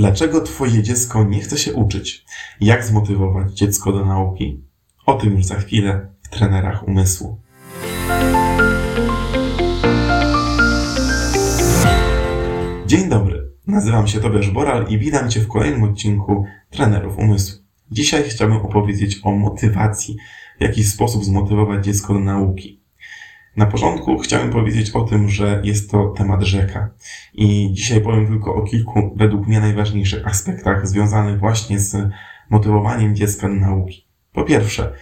Dlaczego Twoje dziecko nie chce się uczyć? Jak zmotywować dziecko do nauki? O tym już za chwilę w trenerach umysłu. Dzień dobry, nazywam się Tobiasz Boral i witam Cię w kolejnym odcinku Trenerów Umysłu. Dzisiaj chciałbym opowiedzieć o motywacji, w jaki sposób zmotywować dziecko do nauki. Na początku chciałem powiedzieć o tym, że jest to temat rzeka. I dzisiaj powiem tylko o kilku, według mnie, najważniejszych aspektach związanych właśnie z motywowaniem dziecka do nauki. Po pierwsze,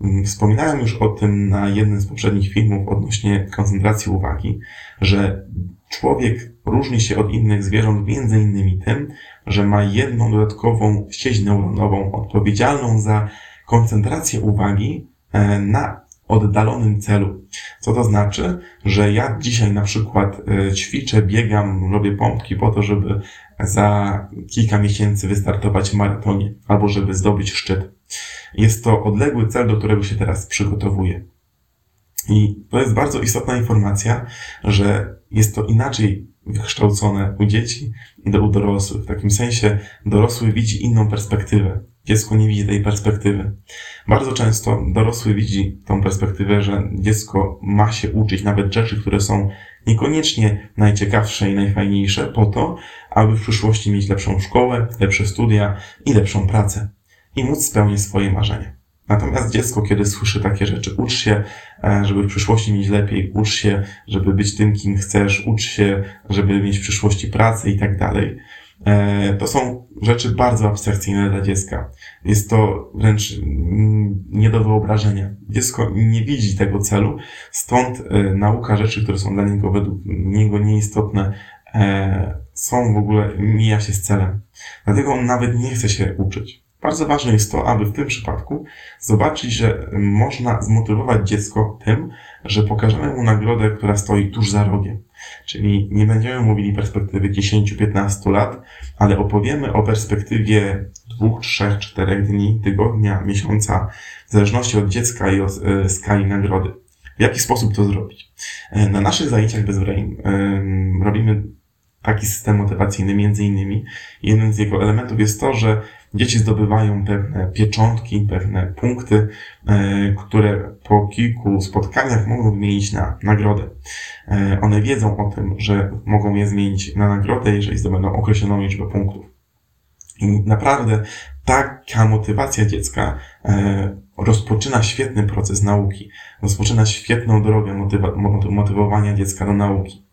mm, wspominałem już o tym na jednym z poprzednich filmów odnośnie koncentracji uwagi, że człowiek różni się od innych zwierząt między innymi tym, że ma jedną dodatkową sieć neuronową odpowiedzialną za koncentrację uwagi e, na oddalonym celu. Co to znaczy? Że ja dzisiaj na przykład e, ćwiczę, biegam, robię pompki po to, żeby za kilka miesięcy wystartować w maratonie albo żeby zdobyć szczyt. Jest to odległy cel, do którego się teraz przygotowuję. I to jest bardzo istotna informacja, że jest to inaczej wykształcone u dzieci i do u dorosłych. W takim sensie dorosły widzi inną perspektywę. Dziecko nie widzi tej perspektywy. Bardzo często dorosły widzi tą perspektywę, że dziecko ma się uczyć nawet rzeczy, które są niekoniecznie najciekawsze i najfajniejsze po to, aby w przyszłości mieć lepszą szkołę, lepsze studia i lepszą pracę i móc spełnić swoje marzenia. Natomiast dziecko, kiedy słyszy takie rzeczy, ucz się, e, żeby w przyszłości mieć lepiej, ucz się, żeby być tym, kim chcesz, ucz się, żeby mieć w przyszłości pracę i tak dalej, to są rzeczy bardzo abstrakcyjne dla dziecka. Jest to wręcz mm, nie do wyobrażenia. Dziecko nie widzi tego celu, stąd e, nauka rzeczy, które są dla niego według niego nieistotne, e, są w ogóle, mija się z celem. Dlatego on nawet nie chce się uczyć. Bardzo ważne jest to, aby w tym przypadku zobaczyć, że można zmotywować dziecko tym, że pokażemy mu nagrodę, która stoi tuż za rogiem. Czyli nie będziemy mówili perspektywy 10-15 lat, ale opowiemy o perspektywie 2, 3, 4 dni, tygodnia, miesiąca, w zależności od dziecka i od e, skali nagrody. W jaki sposób to zrobić? E, na naszych zajęciach bez brain robimy taki system motywacyjny, między innymi. Jednym z jego elementów jest to, że dzieci zdobywają pewne pieczątki, pewne punkty, e, które po kilku spotkaniach mogą wymienić na nagrodę. E, one wiedzą o tym, że mogą je zmienić na nagrodę, jeżeli zdobędą określoną liczbę punktów. I naprawdę taka motywacja dziecka e, rozpoczyna świetny proces nauki, rozpoczyna świetną drogę motywa motywowania dziecka do nauki.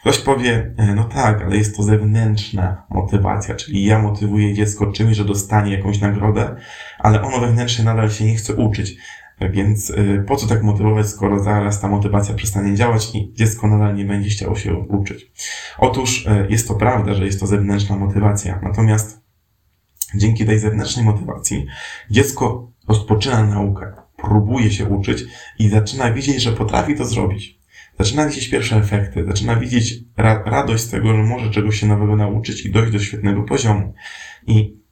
Ktoś powie, e, no tak, ale jest to zewnętrzna motywacja, czyli ja motywuję dziecko czymś, że dostanie jakąś nagrodę, ale ono wewnętrznie nadal się nie chce uczyć. Więc e, po co tak motywować, skoro zaraz ta motywacja przestanie działać i dziecko nadal nie będzie chciało się uczyć? Otóż e, jest to prawda, że jest to zewnętrzna motywacja, natomiast dzięki tej zewnętrznej motywacji dziecko rozpoczyna naukę, próbuje się uczyć i zaczyna widzieć, że potrafi to zrobić zaczyna widzieć pierwsze efekty, zaczyna widzieć ra radość z tego, że może czegoś się nowego nauczyć i dojść do świetnego poziomu. I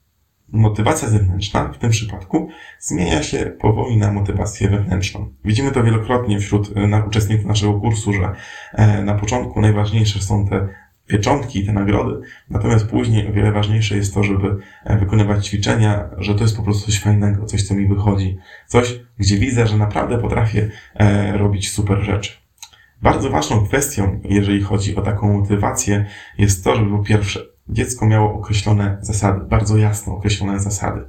motywacja zewnętrzna w tym przypadku zmienia się powoli na motywację wewnętrzną. Widzimy to wielokrotnie wśród e, na, uczestników naszego kursu, że e, na początku najważniejsze są te pieczątki te nagrody, natomiast później o wiele ważniejsze jest to, żeby e, wykonywać ćwiczenia, że to jest po prostu coś fajnego, coś, co mi wychodzi, coś, gdzie widzę, że naprawdę potrafię e, robić super rzeczy. Bardzo ważną kwestią, jeżeli chodzi o taką motywację, jest to, żeby po pierwsze dziecko miało określone zasady, bardzo jasno określone zasady.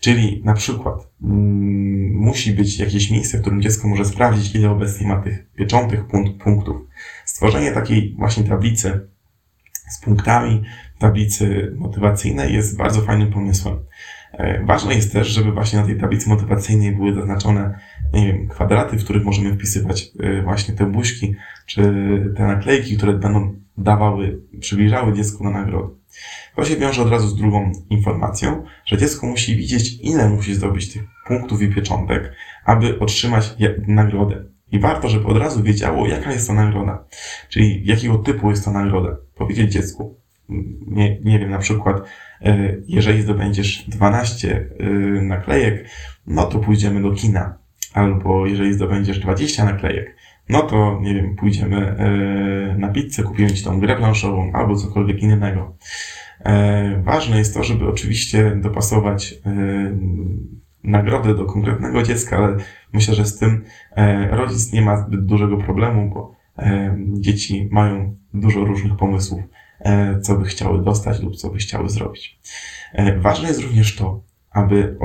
Czyli na przykład mm, musi być jakieś miejsce, w którym dziecko może sprawdzić, ile obecnie ma tych pieczątych punktów. Stworzenie takiej właśnie tablicy z punktami, tablicy motywacyjnej jest bardzo fajnym pomysłem. E, ważne jest też, żeby właśnie na tej tablicy motywacyjnej były zaznaczone nie wiem, kwadraty, w których możemy wpisywać e, właśnie te buźki, czy te naklejki, które będą dawały, przybliżały dziecku na nagrodę. To się wiąże od razu z drugą informacją, że dziecko musi widzieć, ile musi zdobyć tych punktów i pieczątek, aby otrzymać nagrodę. I warto, żeby od razu wiedziało, jaka jest to nagroda. Czyli jakiego typu jest to nagroda. Powiedzieć dziecku, nie, nie wiem, na przykład, e, jeżeli zdobędziesz 12 e, naklejek, no to pójdziemy do kina. Albo jeżeli zdobędziesz 20 naklejek, no to, nie wiem, pójdziemy e, na pizzę, kupimy ci tą grę planszową albo cokolwiek innego. Ważne jest to, żeby oczywiście dopasować nagrodę do konkretnego dziecka, ale myślę, że z tym e, rodzic nie ma zbyt dużego problemu, bo e, dzieci mają dużo różnych pomysłów, e, co by chciały dostać lub co by chciały zrobić. Ważne jest również to, aby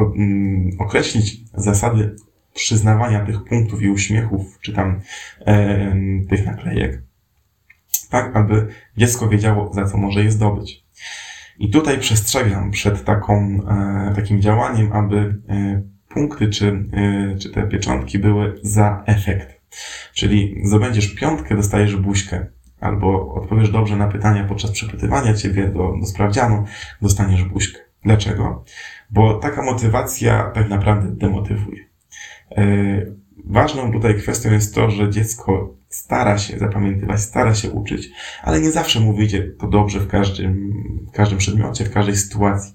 określić zasady przyznawania tych punktów i uśmiechów, czy tam tych naklejek, tak aby dziecko wiedziało, za co może je zdobyć. I tutaj przestrzegam przed taką, takim działaniem, aby punkty czy, e, czy te pieczątki były za efekt. Czyli zdobędziesz piątkę, dostajesz buźkę. Albo odpowiesz dobrze na pytania podczas przepytywania ciebie do, do sprawdzianu, dostaniesz buźkę. Dlaczego? Bo taka motywacja tak naprawdę demotywuje. Ważną tutaj kwestią jest to, że dziecko stara się zapamiętywać, stara się uczyć, ale nie zawsze mu wyjdzie to dobrze w każdym, w każdym przedmiocie, w każdej sytuacji.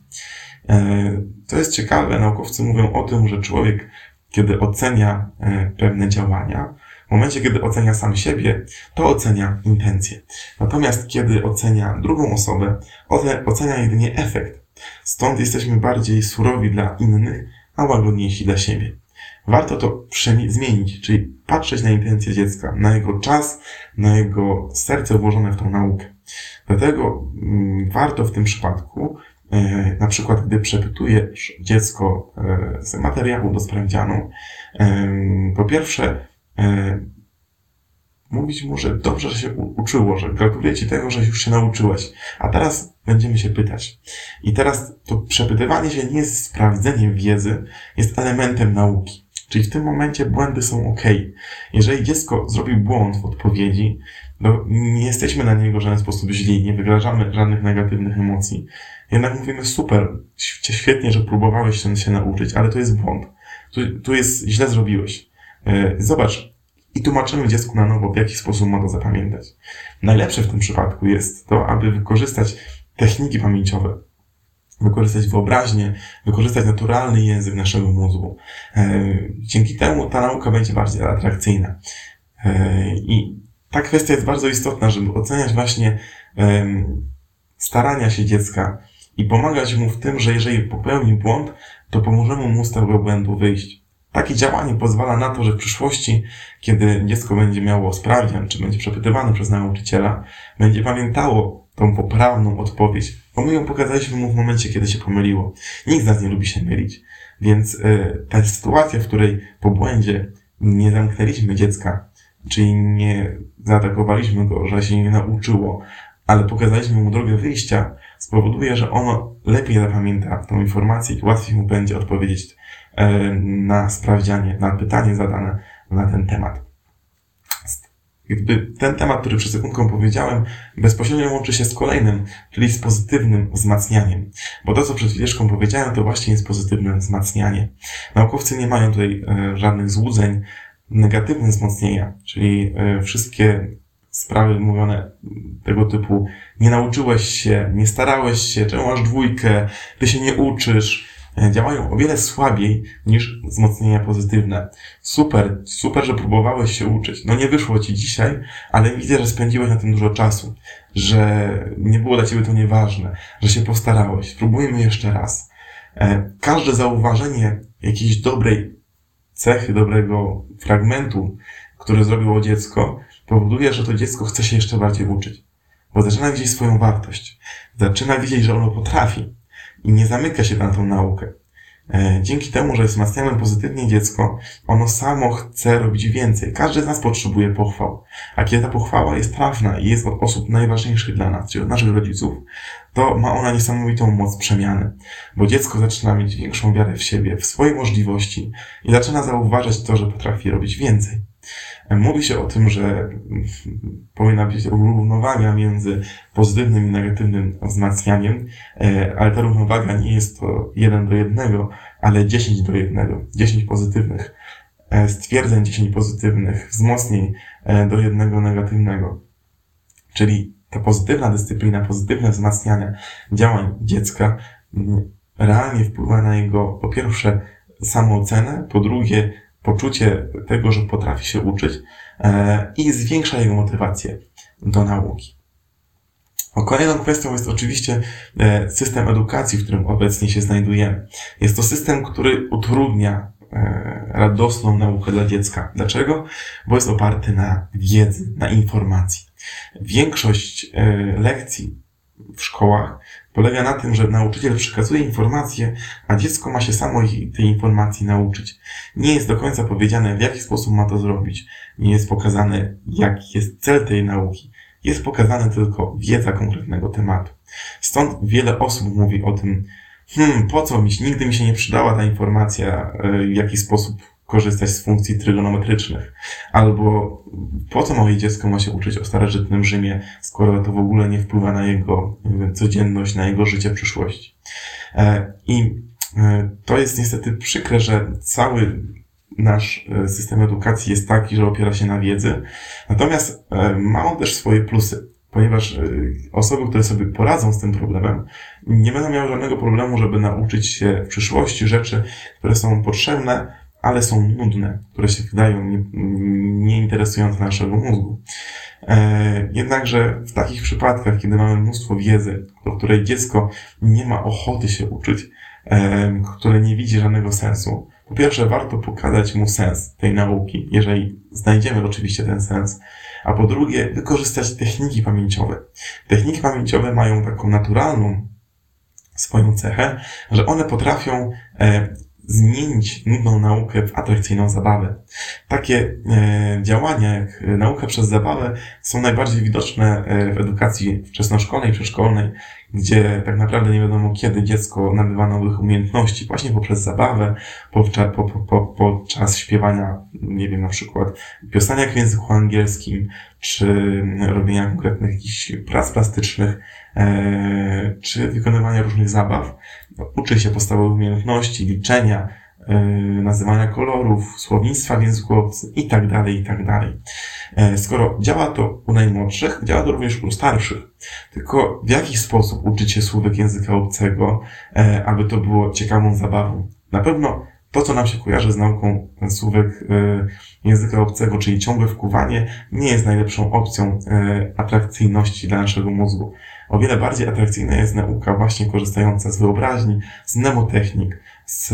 To jest ciekawe, naukowcy mówią o tym, że człowiek, kiedy ocenia e, pewne działania, w momencie, kiedy ocenia sam siebie, to ocenia intencje. Natomiast kiedy ocenia drugą osobę, ocenia jedynie efekt. Stąd jesteśmy bardziej surowi dla innych, a łagodniejsi dla siebie. Warto to zmienić, czyli patrzeć na intencje dziecka, na jego czas, na jego serce włożone w tą naukę. Dlatego mm, warto w tym przypadku, e, na przykład gdy przepytujesz dziecko e, z materiału do sprawdzianu, e, po pierwsze mówić mu, że dobrze się uczyło, że gratuluję Ci tego, że już się nauczyłeś. A teraz będziemy się pytać. I teraz to przepytywanie się nie jest sprawdzeniem wiedzy, jest elementem nauki. Czyli w tym momencie błędy są ok. Jeżeli dziecko zrobił błąd w odpowiedzi, to nie jesteśmy na niego w żaden sposób źli, nie wyrażamy żadnych negatywnych emocji. Jednak mówimy super, świetnie, że próbowałeś się nauczyć, ale to jest błąd. Tu, tu jest, źle zrobiłeś. E, zobacz, i tłumaczymy dziecku na nowo, w jaki sposób ma to zapamiętać. Najlepsze w tym przypadku jest to, aby wykorzystać techniki pamięciowe, wykorzystać wyobraźnię, wykorzystać naturalny język naszego mózgu. E, dzięki temu ta nauka będzie bardziej atrakcyjna. E, I ta kwestia jest bardzo istotna, żeby oceniać właśnie starania się dziecka i pomagać mu w tym, że jeżeli popełni błąd, to pomożemy mu z tego błędu wyjść. Takie działanie pozwala na to, że w przyszłości, kiedy dziecko będzie miało sprawdzian, czy będzie przepytywane przez nauczyciela, będzie pamiętało tą poprawną odpowiedź, bo my ją pokazaliśmy mu w momencie, kiedy się pomyliło. Nikt z nas nie lubi się mylić. Więc y, ta sytuacja, w której po błędzie nie zamknęliśmy dziecka, czyli nie zaatakowaliśmy go, że się nie nauczyło, ale pokazaliśmy mu drogę wyjścia, spowoduje, że ono lepiej zapamięta tą informację i łatwiej mu będzie odpowiedzieć y, na sprawdzianie, na pytanie zadane na ten temat jakby ten temat, który przed sekundką powiedziałem, bezpośrednio łączy się z kolejnym, czyli z pozytywnym wzmacnianiem. Bo to, co przed chwileczką powiedziałem, to właśnie jest pozytywne wzmacnianie. Naukowcy nie mają tutaj e, żadnych złudzeń. Negatywne wzmocnienia, czyli e, wszystkie sprawy mówione tego typu, nie nauczyłeś się, nie starałeś się, czemu masz dwójkę, ty się nie uczysz, E, działają o wiele słabiej niż wzmocnienia pozytywne. Super, super, że próbowałeś się uczyć. No nie wyszło ci dzisiaj, ale widzę, że spędziłeś na tym dużo czasu, że nie było dla ciebie to nieważne, że się postarałeś. Spróbujmy jeszcze raz. E, każde zauważenie jakiejś dobrej cechy, dobrego fragmentu, który zrobiło dziecko, powoduje, że to dziecko chce się jeszcze bardziej uczyć. Bo zaczyna widzieć swoją wartość. Zaczyna widzieć, że ono potrafi i nie zamyka się na tą naukę. E, dzięki temu, że wzmacniamy pozytywnie dziecko, ono samo chce robić więcej. Każdy z nas potrzebuje pochwał. A kiedy ta pochwała jest trafna i jest od osób najważniejszych dla nas, czyli od naszych rodziców, to ma ona niesamowitą moc przemiany. Bo dziecko zaczyna mieć większą wiarę w siebie, w swoje możliwości i zaczyna zauważać to, że potrafi robić więcej. Mówi się o tym, że powinna być równowaga między pozytywnym i negatywnym wzmacnianiem, e, ale ta równowaga nie jest to 1 do 1, ale 10 do 1. 10 pozytywnych e, stwierdzeń, 10 pozytywnych wzmocnień e, do jednego negatywnego. Czyli ta pozytywna dyscyplina, pozytywne wzmacnianie działań dziecka realnie wpływa na jego, po pierwsze, samoocenę, po drugie, poczucie tego, że potrafi się uczyć e, i zwiększa jego motywację do nauki. Kolejną kwestią jest oczywiście e, system edukacji, w którym obecnie się znajdujemy. Jest to system, który utrudnia e, radosną naukę dla dziecka. Dlaczego? Bo jest oparty na wiedzy, na informacji. Większość lekcji w szkołach polega na tym, że nauczyciel przekazuje informacje, a dziecko ma się samo tej informacji nauczyć. Nie jest do końca powiedziane, w jaki sposób ma to zrobić. Nie jest pokazane, jaki jest cel tej nauki. Jest pokazana tylko wiedza konkretnego tematu. Stąd wiele osób mówi o tym, hmm, po co mi, nigdy mi się nie przydała ta informacja, e, w jaki sposób korzystać z funkcji trygonometrycznych. Albo po co moje dziecko ma się uczyć o starożytnym Rzymie, skoro to w ogóle nie wpływa na jego codzienność, na jego życie w przyszłości. E, I e, to jest niestety przykre, że cały nasz e, system edukacji jest taki, że opiera się na wiedzy. Natomiast ma on też swoje plusy, ponieważ osoby, które sobie poradzą z tym problemem, nie będą miały żadnego problemu, żeby nauczyć się w przyszłości rzeczy, które są potrzebne, ale są nudne, które się wydają nieinteresujące nie naszego mózgu. E, jednakże w takich przypadkach, kiedy mamy mnóstwo wiedzy, do której dziecko nie ma ochoty się uczyć, e, które nie widzi żadnego sensu, po pierwsze warto pokazać mu sens tej nauki, jeżeli znajdziemy oczywiście ten sens, a po drugie wykorzystać techniki pamięciowe. Techniki pamięciowe mają taką naturalną swoją cechę, że one potrafią e, zmienić nudną naukę w atrakcyjną zabawę. Takie e, działania jak nauka przez zabawę są najbardziej widoczne e, w edukacji wczesnoszkolnej, przedszkolnej, gdzie tak naprawdę nie wiadomo kiedy dziecko nabywa nowych umiejętności właśnie poprzez zabawę, podczas, po, po, podczas śpiewania, nie wiem, na przykład piosenek w języku angielskim, czy robienia konkretnych jakichś prac plastycznych, e, czy wykonywania różnych zabaw. Uczy się podstawowych umiejętności, liczenia, nazywania kolorów, słownictwa w języku obcym i tak dalej, i tak dalej. E, skoro działa to u najmłodszych, działa to również u starszych. Tylko w jaki sposób uczyć się słówek języka obcego, e, aby to było ciekawą zabawą? Na pewno to, co nam się kojarzy z nauką słówek języka obcego, czyli ciągłe wkuwanie, nie jest najlepszą opcją atrakcyjności dla naszego mózgu. O wiele bardziej atrakcyjna jest nauka właśnie korzystająca z wyobraźni, z mnemotechnik, z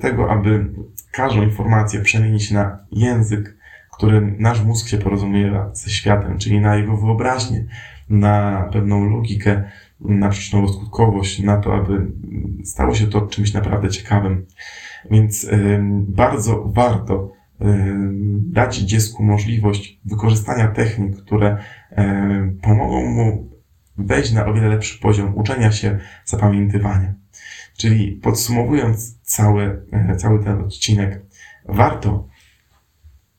tego, aby każdą informację przemienić na język, którym nasz mózg się porozumiewa ze światem, czyli na jego wyobraźnię, na pewną logikę, na przyczynowo-skutkowość, na to, aby stało się to czymś naprawdę ciekawym. Więc bardzo warto dać dziecku możliwość wykorzystania technik, które pomogą mu wejść na o wiele lepszy poziom uczenia się, zapamiętywania. Czyli podsumowując cały, e, cały ten odcinek, warto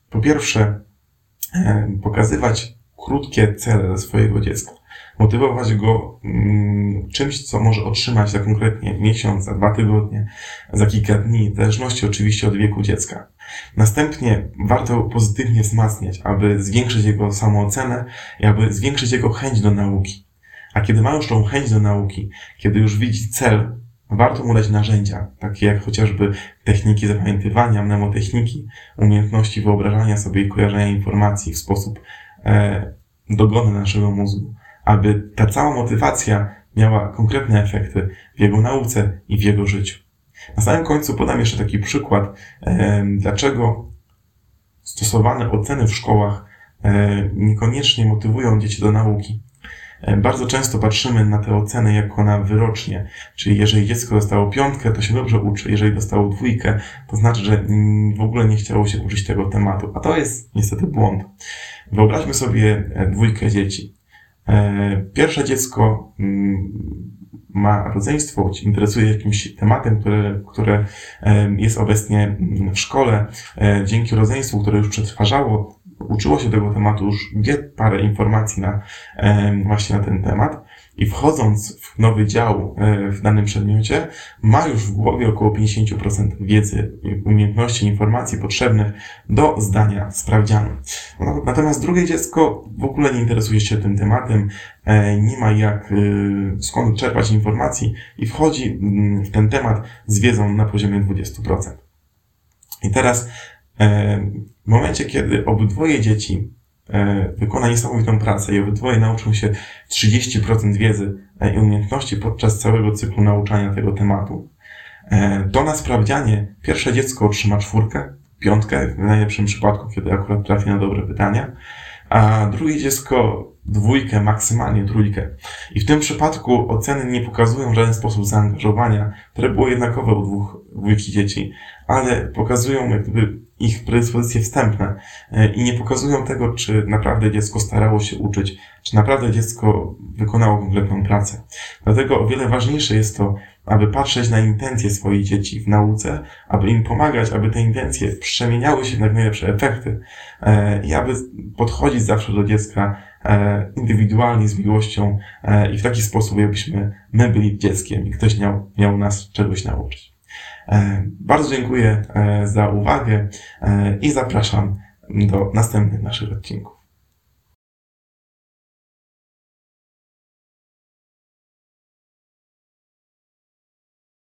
po pierwsze e, pokazywać krótkie cele dla swojego dziecka, motywować go mm, czymś, co może otrzymać za konkretnie miesiąc, za dwa tygodnie, za kilka dni, w zależności oczywiście od wieku dziecka. Następnie warto pozytywnie wzmacniać, aby zwiększyć jego samoocenę i aby zwiększyć jego chęć do nauki. A kiedy ma już tą chęć do nauki, kiedy już widzi cel, warto mu dać narzędzia, takie jak chociażby techniki zapamiętywania, mnemotechniki, umiejętności wyobrażania sobie i kojarzenia informacji w sposób e, dogodny naszego mózgu, aby ta cała motywacja miała konkretne efekty w jego nauce i w jego życiu. Na samym końcu podam jeszcze taki przykład, e, dlaczego stosowane oceny w szkołach e, niekoniecznie motywują dzieci do nauki. E, bardzo często patrzymy na te oceny jako na wyrocznie, czyli jeżeli dziecko dostało piątkę, to się dobrze uczy, jeżeli dostało dwójkę, to znaczy, że w ogóle nie chciało się uczyć tego tematu, a to jest niestety błąd. Wyobraźmy sobie e, dwójkę dzieci. E, pierwsze dziecko mm, ma rodzeństwo, interesuje jakimś tematem, które, które jest obecnie w szkole, dzięki rodzeństwu, które już przetwarzało uczyło się tego tematu, już wie parę informacji na, właśnie na ten temat i wchodząc w nowy dział e, w danym przedmiocie, ma już w głowie około 50% wiedzy, umiejętności, informacji potrzebnych do zdania sprawdzianu. No, natomiast drugie dziecko w ogóle nie interesuje się tym tematem, e, nie ma jak, e, skąd czerpać informacji i wchodzi mm, w ten temat z wiedzą na poziomie 20%. I teraz w momencie, kiedy obydwoje dzieci e, wykona niesamowitą pracę i obydwoje nauczą się 30% wiedzy e, i umiejętności podczas całego cyklu nauczania tego tematu. E, to na sprawdzianie pierwsze dziecko otrzyma czwórkę, piątkę, w najlepszym przypadku, kiedy akurat trafi na dobre pytania, a drugie dziecko dwójkę, maksymalnie trójkę. I w tym przypadku oceny nie pokazują w żaden sposób zaangażowania, które było jednakowe u dwóch, dwójki dzieci, ale pokazują jakby ich predyspozycje wstępne e, i nie pokazują tego, czy naprawdę dziecko starało się uczyć, czy naprawdę dziecko wykonało kompletną pracę. Dlatego o wiele ważniejsze jest to, aby patrzeć na intencje swoich dzieci w nauce, aby im pomagać, aby te intencje przemieniały się na najlepsze efekty e, i aby podchodzić zawsze do dziecka indywidualnie, z miłością i w taki sposób, jakbyśmy my byli dzieckiem i ktoś miał, miał nas czegoś nauczyć. E, bardzo dziękuję e, za uwagę e, i zapraszam do następnych naszych odcinków.